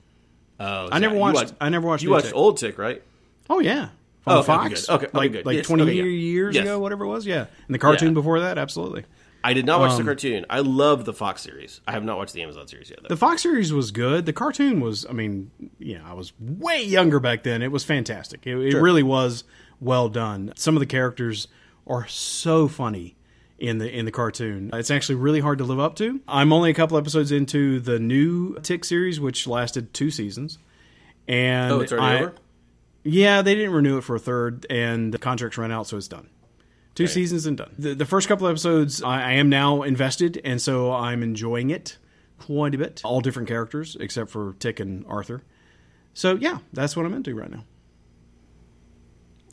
Oh, I never you watched. I never watched. You New watched Tick. Old Tick, right? Oh yeah. Oh, On okay, Fox. Okay, okay, like good. like Yes, twenty okay, yeah. years Yes. ago, whatever it was. Yeah, and the cartoon Yeah. before that, absolutely. I did not watch Um, the cartoon. I love the Fox series. I have not watched the Amazon series yet. Though. The Fox series was good. The cartoon was, I mean, you know, I was way younger back then. It was fantastic. It, it really was well done. Some of the characters are so funny in the in the cartoon. It's actually really hard to live up to. I'm only a couple episodes into the new Tick series, which lasted two seasons. And oh, it's already I- over. Yeah, they didn't renew it for a third, and the contracts ran out, so it's done. Two seasons and done. The, the first couple episodes, I, I am now invested, and so I'm enjoying it quite a bit. All different characters, except for Tick and Arthur. So yeah, that's what I'm into right now.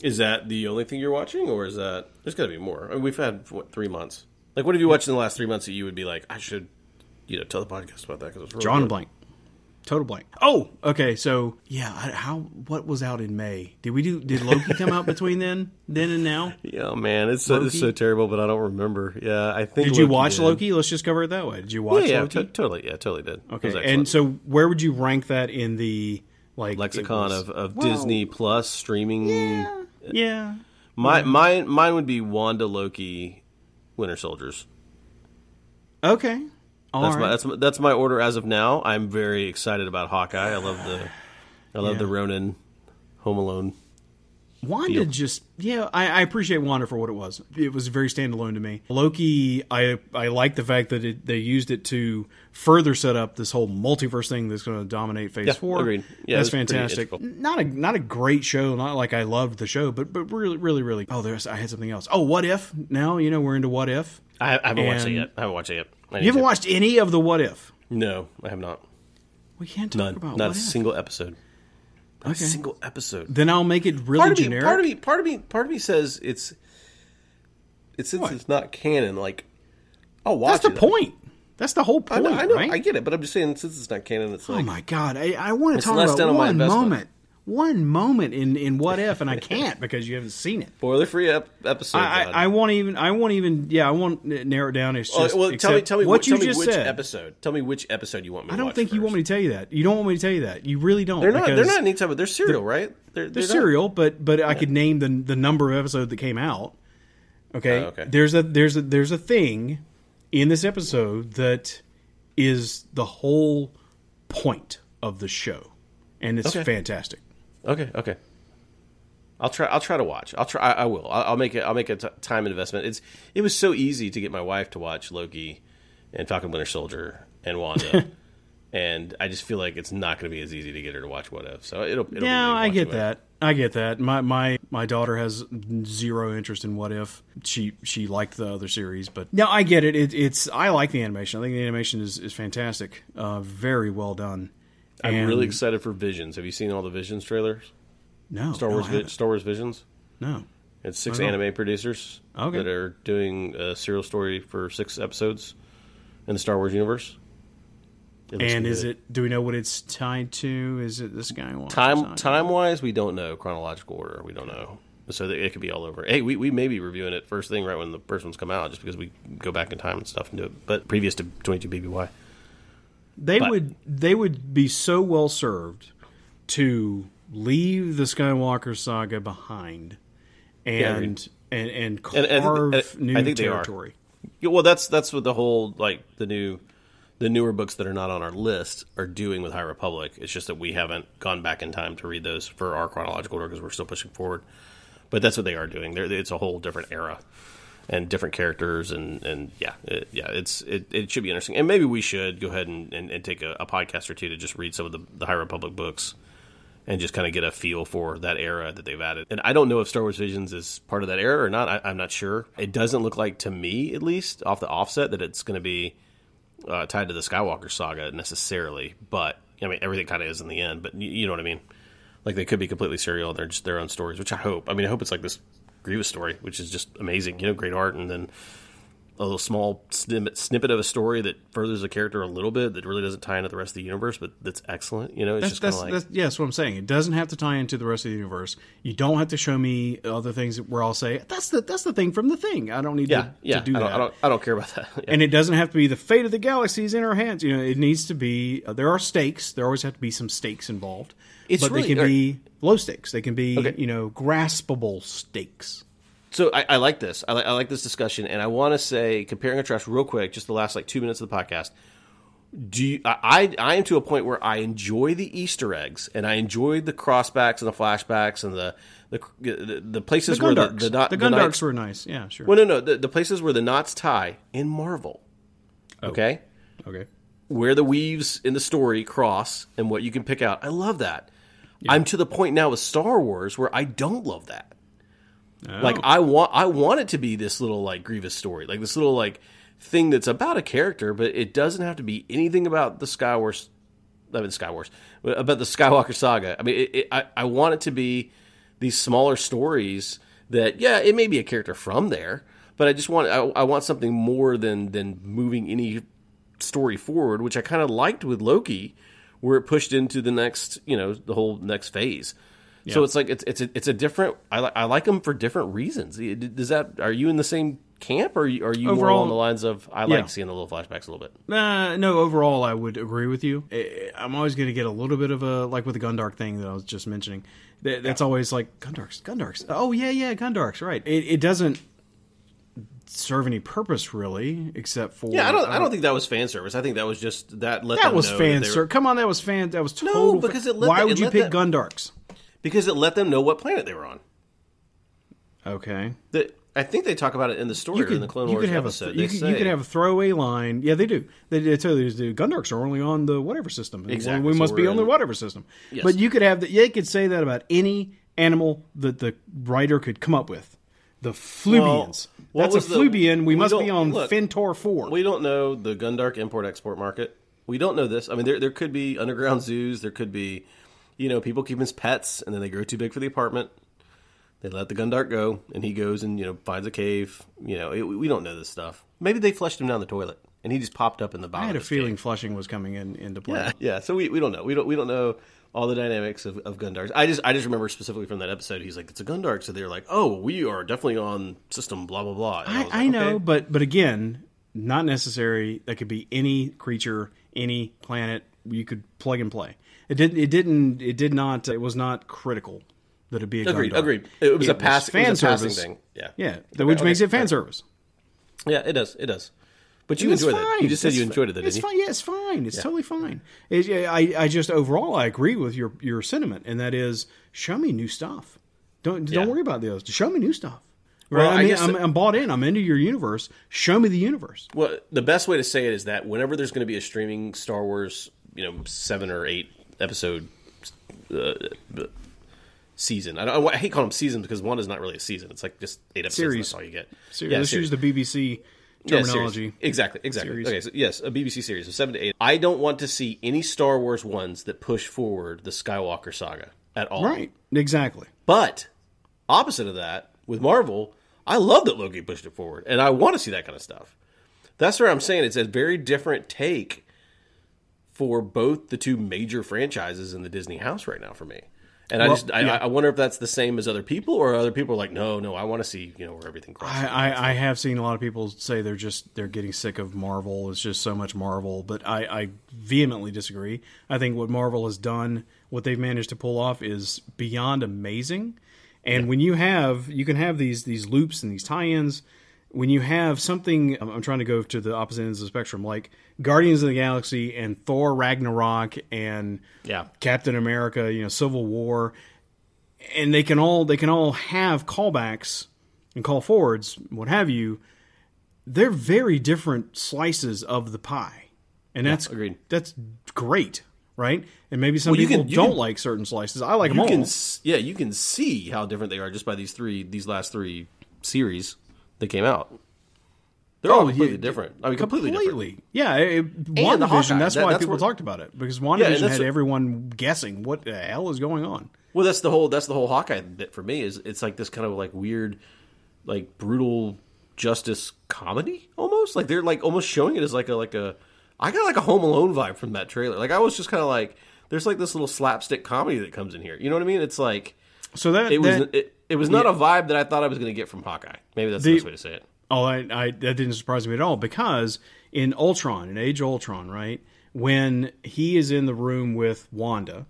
Is that the only thing you're watching, or is that there's got to be more? I mean, we've had what three months. Like, what have you watched in the last three months that you would be like, I should, you know, tell the podcast about that because it's really Jon good. Blank. Total blank. Oh, okay. So yeah, I, how what was out in May? Did we do? Did Loki come out between then, then and now? Yeah, man, it's so, it's so terrible, but I don't remember. Yeah, I think. Did you watch did. Loki? Let's just cover it that way. Did you watch yeah, Loki? to- totally. Yeah, totally did. Okay. And so, where would you rank that in the like lexicon was- of, of Well, Disney Plus streaming. Yeah. My mine mine would be Wanda Loki, Winter Soldiers. Okay. All That's right. my that's my, that's my order as of now. I'm very excited about Hawkeye. I love the I love Yeah. the Ronin Home Alone. Wanda just yeah, I, I appreciate Wanda for what it was. It was very standalone to me. Loki, I I like the fact that it, they used it to further set up this whole multiverse thing that's going to dominate Phase Yeah, Four. agreed. Yeah, that's it was pretty fantastic. Not a not a great show. Not like I loved the show, but but really really really. Oh, there's I had something else. Oh, what if? Now you know we're into what if. I, I haven't watched it yet. I haven't watched it yet. I You haven't to. watched any of the what if. No, I have not. We can't talk None. about Not a if. single episode. Not Okay. a single episode. Then I'll make it really part of me, generic. part of me, part of me, part of me says it's it's since What? it's not canon. Like, I'll watch That's the it. point. That's the whole I point, know, I know, right? I get it, but I'm just saying since it's not canon, it's oh like Oh my god! I, I want to talk about down on my one moment, one moment in in what if, and I can't because you haven't seen it. spoiler free ep- episode. I, I, I won't even. I won't even. Yeah, I won't narrow it down. It's just. well, tell me, tell me what wh- you tell me just which said. episode. Tell me which episode you want me. I don't think you want me to tell you that. You don't want me to tell you that. You really don't. They're not. They're not any type of. They're serial, right? They're, They're not- serial, but but I could name the the number of episodes that came out. Okay. Oh, okay. There's a there's a there's a thing in this episode that is the whole point of the show, and it's Okay. fantastic. Okay, okay. I'll try. I'll try to watch. I'll try. I, I will. I'll, I'll make it. I'll make a t- time investment. It's. It was so easy to get my wife to watch Loki, and Falcon Winter Soldier and Wanda, and I just feel like it's not going to be as easy to get her to watch What If. So it'll. it'll be Yeah, I get that. I get that. My my my daughter has zero interest in What If. She she liked the other series, but no, I get it. it it's I like the animation. I think the animation is is fantastic. Uh, very well done. I'm And- really excited for Visions. Have you seen all the Visions trailers? No, Star no, Wars. Vi- Star Wars Visions. No. It's six anime producers Okay. that are doing a serial story for six episodes in the Star Wars universe. It And is good. it? Do we know what it's tied to? Is it this guy? time time wise? We don't know chronological order. We don't know, so it could be all over. Hey, we, we may be reviewing it first thing right when the first ones come out, just because we go back in time and stuff and do it. But previous to twenty two BBY, They But- would they would be so well served to leave the Skywalker saga behind and and and carve And- and- and new I think territory. Yeah, well, that's that's what the whole like the new the newer books that are not on our list are doing with High Republic. It's just that we haven't gone back in time to read those for our chronological order because we're still pushing forward. But that's what they are doing. They're, it's a whole different era and different characters and and yeah, it, yeah, it's it, it should be interesting. And maybe we should go ahead and, and, and take a, a podcast or two to just read some of the, the High Republic books and just kind of get a feel for that era that they've added. And I don't know if Star Wars Visions is part of that era or not. I, I'm not sure. It doesn't look like to me, at least off the offset, that it's going to be uh, tied to the Skywalker saga necessarily. But I mean, everything kind of is in the end. But you, you know what I mean? Like they could be completely serial. and They're just their own stories, which I hope. I mean, I hope it's like this Grievous story, which is just amazing. You know, great art, and then a little small snippet, of a story that furthers a character a little bit that really doesn't tie into the rest of the universe, but that's excellent. You know, it's That's just kind of like that's yeah, that's what I'm saying. It doesn't have to tie into the rest of the universe. You don't have to show me other things where I'll say that's the that's the thing from the thing. I don't need yeah, to, yeah. to do I, that. I don't, I don't care about that. Yeah. and it doesn't have to be the fate of the galaxies in our hands. You know, it needs to be. Uh, there are stakes. There always have to be some stakes involved. It's but really- they can be low stakes. They can be Okay. you know graspable stakes. So I, I like this. I like, I like this discussion, and I want to say, comparing and contrast, real quick, just the last like two minutes of the podcast. Do you, I, I? I am to a point where I enjoy the Easter eggs, and I enjoy the crossbacks and the flashbacks and the the the, the places The where the the, The, not, the Gundarks knights- were nice. Yeah, sure. Well, no, no, the, the places where the knots tie in Marvel. Oh, okay, okay. where the weaves in the story cross and what you can pick out. I love that. I'm to the point now with Star Wars where I don't love that. Like Oh. I want I want it to be this little like grievous story, like this little like thing that's about a character, but it doesn't have to be anything about the Skywars. I mean, Skywars, about the Skywalker saga. I mean, it, it, I I want it to be these smaller stories that yeah, it may be a character from there, but I just want I, I want something more than than moving any story forward, which I kind of liked with Loki, where it pushed into the next, you know, the whole next phase. So it's like it's it's a, it's a different. I like I like them for different reasons. Does that are you in the same camp, or are you, are you more Overall- along the lines of I Yeah. like seeing the little flashbacks a little bit? Uh, no, overall, I would agree with you. I'm always going to get a little bit of a like with the Gundark thing that I was just mentioning. That, that's always like Gundarks, Gundarks. Oh yeah, yeah, Gundarks. Right. It, it doesn't serve any purpose really, except for Yeah, I don't I don't think that was fan service. I think that was just that let that was fan service. Come on, that was fan. That was total. fa- because it let Why the- would you pick that- Gundarks? Because it let them know what planet they were on. Okay. That I think they talk about it in the story could, in the Clone Wars have episode. a they you could, say, you could have a throwaway line. Yeah, they do. They, they tell you the Gundarks are only on the whatever system. Exactly, We so must be on the whatever system. Yes. But you could have the, they could say that about any animal that the writer could come up with. The Flubians. what That's a was the- Flubian. We, we must be on look, Fintor Four. We don't know the Gundark import export market. We don't know this. I mean, there there could be underground zoos. There could be, you know, people keep him as pets, and then they grow too big for the apartment. They let the Gundark go, and he goes and you know finds a cave. You know, it, we don't know this stuff. Maybe they flushed him down the toilet, and he just popped up in the bottom. I had a feeling cave. flushing was coming in into play. Yeah, yeah. So we, we don't know. We don't we don't know all the dynamics of, of Gundarks. I just I just remember specifically from that episode. He's like, it's a Gundark. So they're like, oh, we are definitely on system blah blah blah. And I, I like, know, okay. but but again, not necessary. That could be any creature, any planet. You could plug and play. It didn't. It didn't. It did not. It was not critical that it be a Agreed. Gundark. Agreed. It was a pass. fan it was a passing service. thing. Yeah. Yeah, that- which Okay, makes it okay. fan service. Yeah, it does. It does. But you enjoyed it. You just said It's you enjoyed it, It's didn't you? fine. Yeah, it's fine. It's totally fine. It, I, I just overall I agree with your your sentiment, and that is show me new stuff. Don't Yeah. don't worry about the others. Show me new stuff. Right? Well, I I mean, guess I'm, I'm bought in. I'm into your universe. Show me the universe. Well, the best way to say it is that whenever there's going to be a streaming Star Wars, you know, seven or eight episode uh, season. I, don't, I hate calling them seasons because one is not really a season. It's like just eight episodes. Series. That's all you get. Ser- Yeah, Let's series. use the BBC Yeah, terminology. exactly, exactly. Series. Okay, so yes, a BBC series of seven to eight. I don't want to see any Star Wars ones that push forward the Skywalker saga at all. Right. Exactly. But opposite of that, with Marvel, I love that Loki pushed it forward, and I want to see that kind of stuff. That's where I'm saying it's a very different take for both the two major franchises in the Disney house right now for me. And I just I, yeah. I wonder if that's the same as other people, or other people are like, no, no, I want to see you know where everything crosses. I, I, I have seen a lot of people say they're just they're getting sick of Marvel. It's just so much Marvel, but I, I vehemently disagree. I think what Marvel has done, what they've managed to pull off, is beyond amazing. And when you have you can have these these loops and these tie-ins. When you have something, I'm, trying to go to the opposite ends of the spectrum, like Guardians of the Galaxy and Thor Ragnarok and Yeah. Captain America, you know, Civil War, and they can all they can all have callbacks and call forwards, what have you. They're very different slices of the pie, and that's agreed. That's great, right? And maybe some Well, people can- don't can- like certain slices. I like them all. can yeah, you can see how different they are just by these three these last three series that came out. They're all Oh, completely yeah, different. I mean, completely, different. Yeah, it, WandaVision, Hawkeye, that's that- why that's people where- talked about it because and WandaVision that's had what- everyone guessing what the hell is going on. Well, that's the whole that's the whole Hawkeye bit for me. Is it's like this kind of like weird, like brutal justice comedy almost. Like they're like almost showing it as like a like a. I got like a Home Alone vibe from that trailer. Like I was just kind of like, there's like this little slapstick comedy that comes in here. You know what I mean? It's like So that it was that- it, it was not a vibe that I thought I was going to get from Hawkeye. Maybe that's the, The- best way to say it. Oh, I, I that didn't surprise me at all because in Ultron, in Age Ultron, right when he is in the room with Wanda,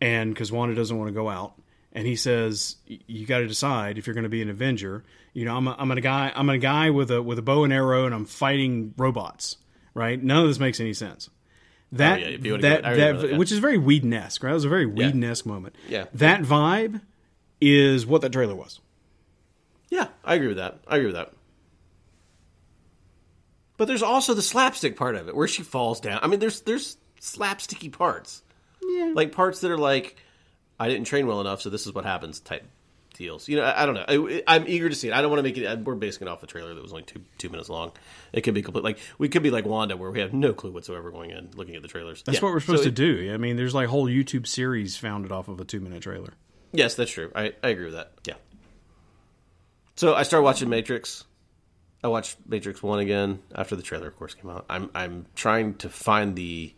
and because Wanda doesn't want to go out, and he says, "You got to decide if you're going to be an Avenger." You know, I'm a, I'm a guy I'm a guy with a with a bow and arrow, and I'm fighting robots. Right? None of this makes any sense. Oh, that Oh, yeah, if you wanna that, that, that, yeah. which is very Whedon-esque, right? It was a very Whedon-esque moment. Yeah. That vibe is what that trailer was. Yeah, I agree with that. I agree with that. But there's also the slapstick part of it where she falls down. I mean, there's there's slapsticky parts. Yeah. Like parts that are like, I didn't train well enough, so this is what happens type deals. You know, I, I don't know. I, I'm eager to see it. I don't want to make it. We're basing it off the trailer that was only two two minutes long. It could be complete. Like we could be like Wanda, where we have no clue whatsoever going in, looking at the trailers. That's Yeah. what we're supposed So to it- do. I mean, there's like whole YouTube series founded off of a two minute trailer. Yes, that's true. I, I agree with that. Yeah. So I started watching Matrix. I watched Matrix One again after the trailer, of course, came out. I'm I'm trying to find the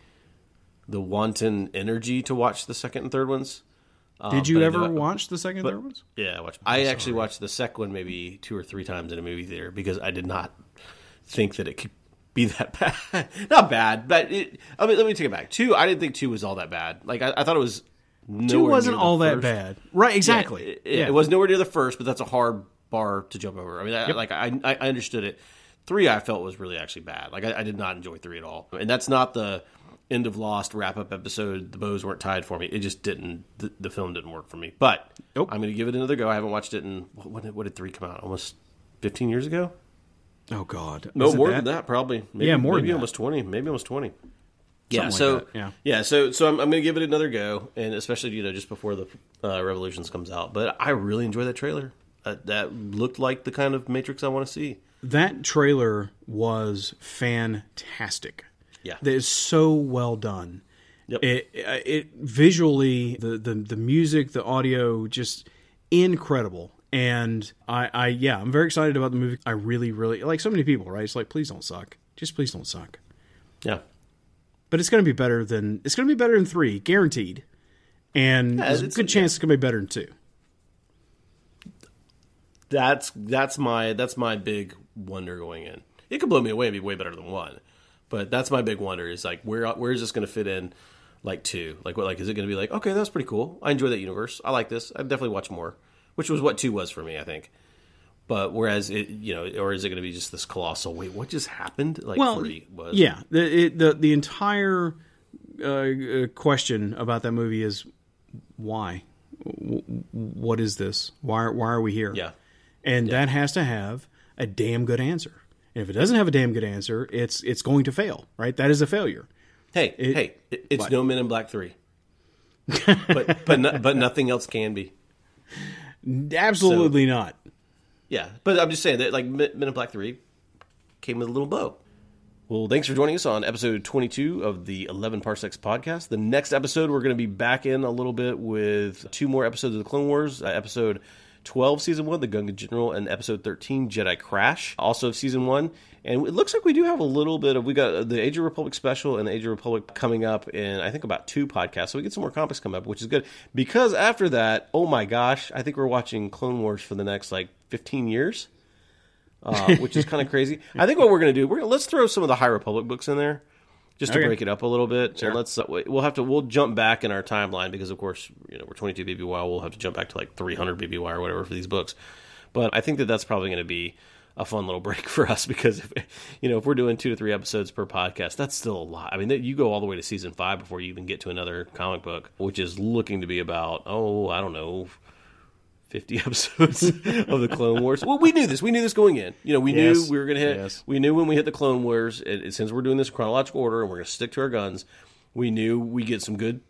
the wanton energy to watch the second and third ones. Uh, did you I ever watch the second and third ones? Yeah, I watched. I actually watched the second one maybe two or three times in a movie theater because I did not think that it could be that bad. not bad, but it, I mean, let me take it back. Two, I didn't think two was all that bad. Like I, I thought it was. Two wasn't all that first. bad, right? Exactly. Yeah, it, it- it was nowhere near the first, but that's a hard bar to jump over. I mean, I, like I, I understood it. Three, I felt was really actually bad. Like I, I did not enjoy three at all, and that's not the end of Lost wrap up episode. The bows weren't tied for me. It just didn't. The, the film didn't work for me. But Nope. I'm going to give it another go. I haven't watched it in what, when did- what did three come out? Almost 15 years ago. Oh God, No, more than that, probably. Maybe, Yeah, more than maybe that. almost 20. Maybe almost 20. Yeah, so like yeah. yeah, so so I'm, I'm going to give it another go, and especially you know just before the uh, Revolutions comes out. But I really enjoy that trailer. Uh, that looked like the kind of Matrix I want to see. That trailer was fantastic. Yeah. that is so well done. Yep. It, it visually the, the the music, the audio, just incredible. And I, I yeah, I'm very excited about the movie. I really, really like so many people, right? It's like, please don't suck. Just please don't suck. Yeah, But it's going to be better than it's going to be better than three, guaranteed. And there's a good chance it's going to be better than two. that's that's my that's my big wonder going in. It could blow me away and be way better than one, but that's my big wonder is like where where is this going to fit in? Like two, like what? Like is it going to be like okay, that's pretty cool. I enjoy that universe. I like this. I'd definitely watch more, which was what two was for me, I think. But whereas it, you know, or is it going to be just this colossal? Wait, what just happened? Like well, three was. Yeah, the it, the the entire uh, uh, question about that movie is why? W- what is this? Why why are we here? Yeah. and that has to have a damn good answer. And if it doesn't have a damn good answer, it's it's going to fail. Right? That is a failure. Hey, hey, it, it's no Men in Black three. but but no, but nothing else can be. Absolutely not. Yeah, but I'm just saying that like Men in Black Three came with a little bow. Well, thanks for joining us on episode 22 of the 11 Parsecs podcast. The next episode, we're going to be back in a little bit with two more episodes of the Clone Wars. Uh, episode 12, season one, The Gungan General, and episode 13, Jedi Crash, also of season one. And it looks like we do have a little bit of, we got the Age of Republic special and the Age of Republic coming up in, I think, about two podcasts. So we get some more comics coming up, which is good. Because after that, oh my gosh, I think we're watching Clone Wars for the next like 15 years uh, which is kind of crazy. I think what we're going to do, we're gonna, let's throw some of the High Republic books in there, just to Okay. break it up a little bit. And let's uh, we'll have to we'll jump back in our timeline because of course you know we're 22 BBY, we'll have to jump back to like 300 BBY or whatever for these books. But I think that that's probably going to be a fun little break for us because if, you know if we're doing two to three episodes per podcast, that's still a lot. I mean, you go all the way to season five before you even get to another comic book, which is looking to be about oh I don't know 50 episodes of the Clone Wars. Well, we knew this. We knew this going in. You know, we Yes. knew we were going to hit. Yes. We knew when we hit the Clone Wars, since we're doing this chronological order and we're going to stick to our guns, we knew we get some good,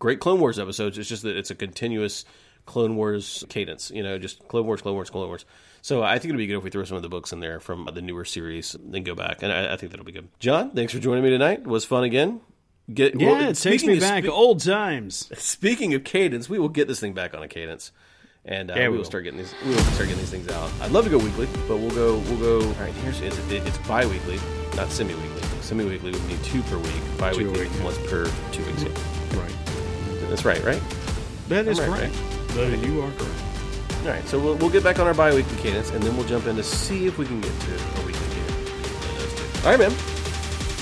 great Clone Wars episodes. It's just that it's a continuous Clone Wars cadence. You know, just Clone Wars, Clone Wars, Clone Wars. So I think it'd be good if we throw some of the books in there from the newer series, then go back, and I, I think that'll be good. Jon, thanks for joining me tonight. It was fun again. Get Yeah, well, it takes me back spe- old times. Speaking of cadence, we will get this thing back on a cadence, and uh, Yeah, we will start getting these. We will start getting these things out. I'd love to go weekly, but we'll go. We'll go. All right, here's it's, it's bi-weekly, not semi-weekly. Semi-weekly would be two per week. Bi-weekly week, once per two weeks. Right. That's right, right? That is right, correct. That- You are correct. All right, so we'll, we'll get back on our bi-weekly cadence, and then we'll jump in to see if we can get to a weekly cadence. All right, man.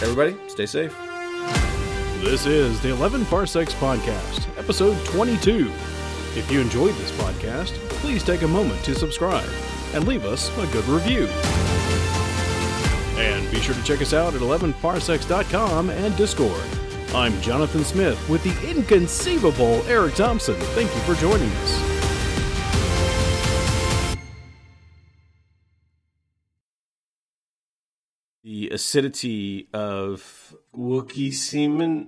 Everybody, stay safe. This is the 11 Parsecs Podcast, episode 22. If you enjoyed this podcast, please take a moment to subscribe and leave us a good review. And be sure to check us out at 11parsecs.com and Discord. I'm Jonathan Smith with the inconceivable Eric Thompson. Thank you for joining us. The acidity of Wookiee semen